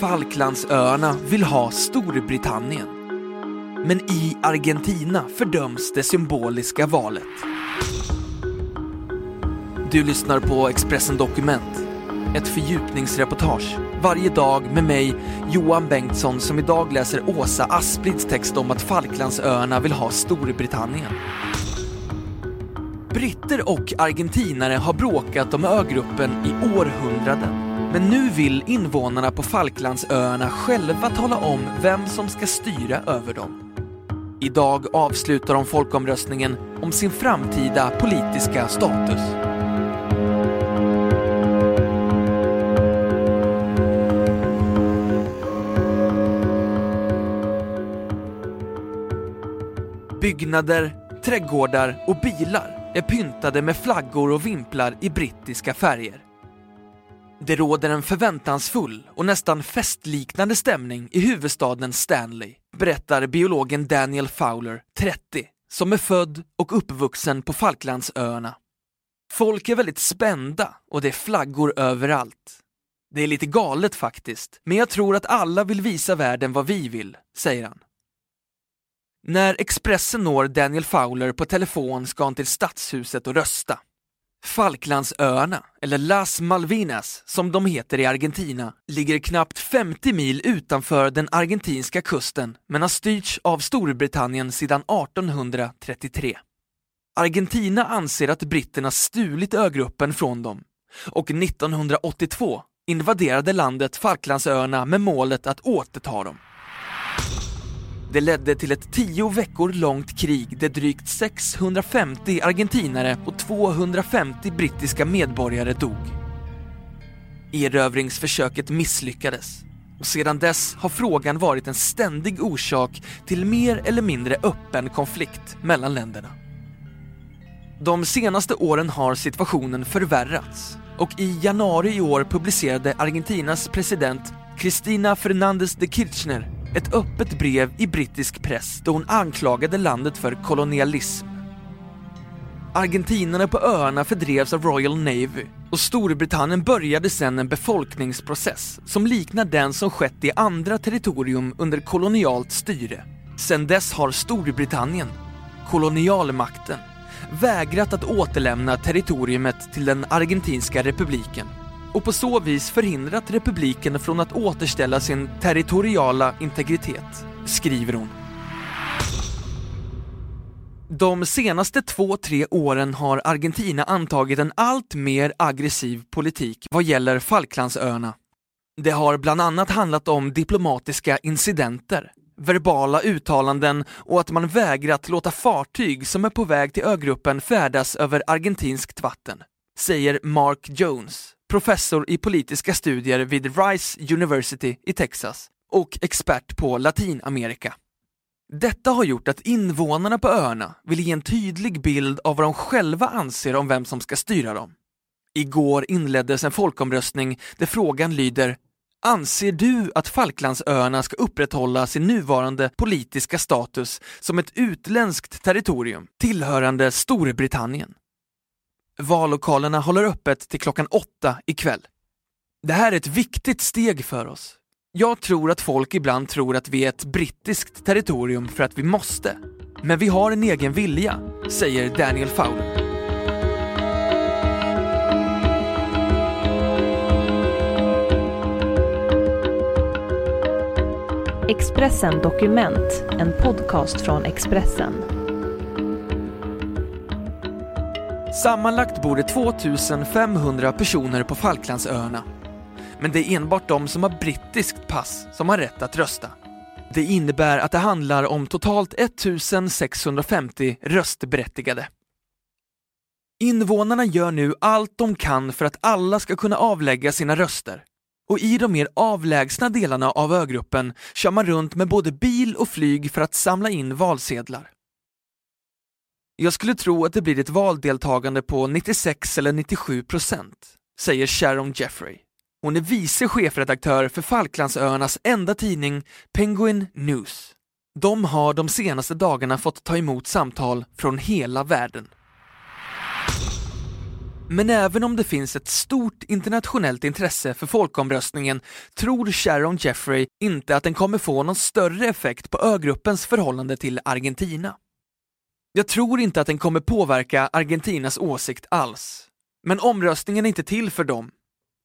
Falklandsöarna vill ha Storbritannien. Men i Argentina fördöms det symboliska valet. Du lyssnar på Expressen Dokument. Ett fördjupningsreportage varje dag med mig, Johan Bengtsson, som idag läser Åsa Asplids text om att Falklandsöarna vill ha Storbritannien. Britter och argentinare har bråkat om ögruppen i århundraden. Men nu vill invånarna på Falklandsöarna själva tala om vem som ska styra över dem. Idag avslutar de folkomröstningen om sin framtida politiska status. Byggnader, trädgårdar och bilar är pyntade med flaggor och vimplar i brittiska färger. Det råder en förväntansfull och nästan festliknande stämning i huvudstaden Stanley, berättar biologen Daniel Fowler, 30, som är född och uppvuxen på Falklandsöarna. Folk är väldigt spända och det är flaggor överallt. Det är lite galet faktiskt, men jag tror att alla vill visa världen vad vi vill, säger han. När Expressen når Daniel Fowler på telefon ska han till stadshuset och rösta. Falklandsöarna, eller Las Malvinas som de heter i Argentina, ligger knappt 50 mil utanför den argentinska kusten men har styrts av Storbritannien sedan 1833. Argentina anser att britterna stulit ögruppen från dem och 1982 invaderade landet Falklandsöarna med målet att återta dem. Det ledde till ett tio veckor långt krig där drygt 650 argentinare och 250 brittiska medborgare dog. Erövringsförsöket misslyckades och sedan dess har frågan varit en ständig orsak till mer eller mindre öppen konflikt mellan länderna. De senaste åren har situationen förvärrats och i januari i år publicerade Argentinas president Cristina Fernández de Kirchner ett öppet brev i brittisk press då hon anklagade landet för kolonialism. Argentinarna på öarna fördrevs av Royal Navy och Storbritannien började sedan en befolkningsprocess som liknar den som skett i andra territorium under kolonialt styre. Sedan dess har Storbritannien, kolonialmakten, vägrat att återlämna territoriumet till den argentinska republiken och på så vis förhindrat republiken från att återställa sin territoriala integritet, skriver hon. De senaste två, tre åren har Argentina antagit en allt mer aggressiv politik vad gäller Falklandsöarna. Det har bland annat handlat om diplomatiska incidenter, verbala uttalanden och att man vägrat låta fartyg som är på väg till ögruppen färdas över argentinskt vatten, säger Mark Jones, professor i politiska studier vid Rice University i Texas och expert på Latinamerika. Detta har gjort att invånarna på öarna vill ge en tydlig bild av vad de själva anser om vem som ska styra dem. Igår inleddes en folkomröstning där frågan lyder Anser du att Falklandsöarna ska upprätthålla sin nuvarande politiska status som ett utländskt territorium tillhörande Storbritannien? Vallokalerna håller öppet till klockan åtta ikväll. Det här är ett viktigt steg för oss. Jag tror att folk ibland tror att vi är ett brittiskt territorium för att vi måste. Men vi har en egen vilja, säger Daniel Fowler. Expressen Dokument, en podcast från Expressen. Sammanlagt bor det 2500 personer på Falklandsöarna. Men det är enbart de som har brittiskt pass som har rätt att rösta. Det innebär att det handlar om totalt 1650 röstberättigade. Invånarna gör nu allt de kan för att alla ska kunna avlägga sina röster. Och i de mer avlägsna delarna av ögruppen kör man runt med både bil och flyg för att samla in valsedlar. Jag skulle tro att det blir ett valdeltagande på 96 eller 97 procent, säger Sharon Jeffrey. Hon är vice chefredaktör för Falklandsöarnas enda tidning Penguin News. De har de senaste dagarna fått ta emot samtal från hela världen. Men även om det finns ett stort internationellt intresse för folkomröstningen tror Sharon Jeffrey inte att den kommer få någon större effekt på ögruppens förhållande till Argentina. Jag tror inte att den kommer påverka Argentinas åsikt alls. Men omröstningen är inte till för dem,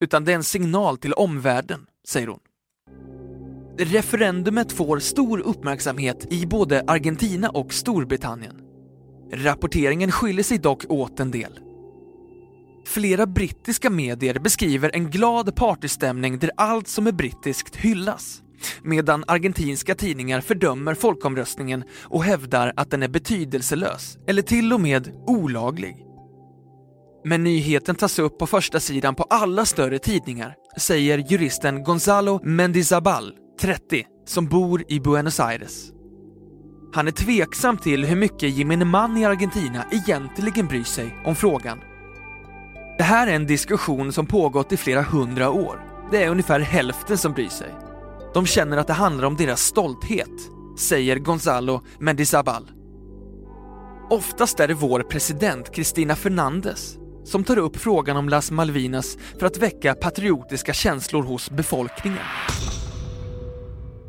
utan det är en signal till omvärlden, säger hon. Referendumet får stor uppmärksamhet i både Argentina och Storbritannien. Rapporteringen skiljer sig dock åt en del. Flera brittiska medier beskriver en glad partystämning där allt som är brittiskt hyllas. Medan argentinska tidningar fördömer folkomröstningen och hävdar att den är betydelselös eller till och med olaglig. Men nyheten tas upp på första sidan på alla större tidningar, säger juristen Gonzalo Mendizabal, 30, som bor i Buenos Aires. Han är tveksam till hur mycket gemene man i Argentina egentligen bryr sig om frågan. Det här är en diskussion som pågått i flera hundra år. Det är ungefär hälften som bryr sig. De känner att det handlar om deras stolthet, säger Gonzalo Mendizabal. Oftast är det vår president Cristina Fernandez som tar upp frågan om Las Malvinas för att väcka patriotiska känslor hos befolkningen.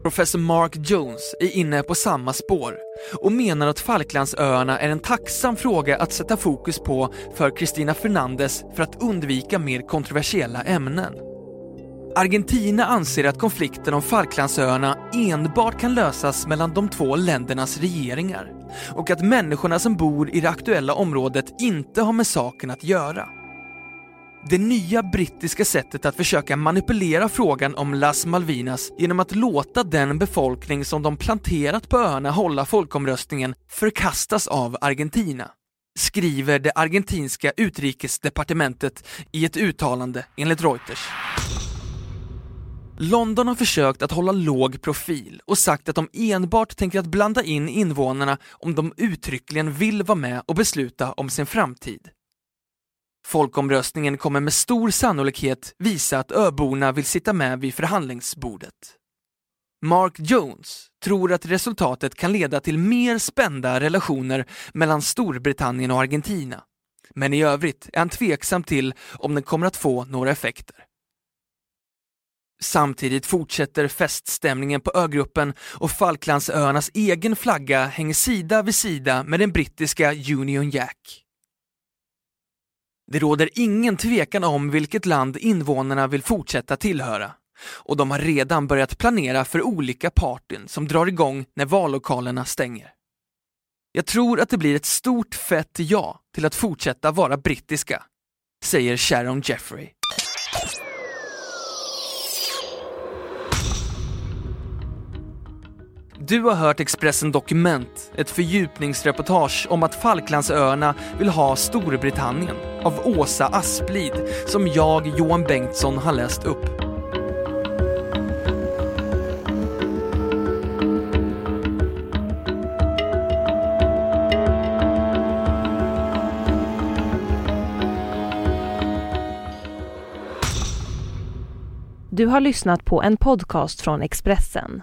Professor Mark Jones är inne på samma spår och menar att Falklandsöarna är en tacksam fråga att sätta fokus på för Cristina Fernandez för att undvika mer kontroversiella ämnen. Argentina anser att konflikten om Falklandsöarna enbart kan lösas mellan de två ländernas regeringar och att människorna som bor i det aktuella området inte har med saken att göra. Det nya brittiska sättet att försöka manipulera frågan om Las Malvinas genom att låta den befolkning som de planterat på öarna hålla folkomröstningen förkastas av Argentina, skriver det argentinska utrikesdepartementet i ett uttalande enligt Reuters. London har försökt att hålla låg profil och sagt att de enbart tänker att blanda in invånarna om de uttryckligen vill vara med och besluta om sin framtid. Folkomröstningen kommer med stor sannolikhet visa att öborna vill sitta med vid förhandlingsbordet. Mark Jones tror att resultatet kan leda till mer spända relationer mellan Storbritannien och Argentina. Men i övrigt är han tveksam till om den kommer att få några effekter. Samtidigt fortsätter feststämningen på ögruppen och Falklandsöarnas egen flagga hänger sida vid sida med den brittiska Union Jack. Det råder ingen tvekan om vilket land invånarna vill fortsätta tillhöra och de har redan börjat planera för olika partyn som drar igång när vallokalerna stänger. Jag tror att det blir ett stort fett ja till att fortsätta vara brittiska, säger Sharon Jeffrey. Du har hört Expressen Dokument, ett fördjupningsreportage om att Falklandsöarna vill ha Storbritannien av Åsa Asplid som jag, Johan Bengtsson, har läst upp. Du har lyssnat på en podcast från Expressen.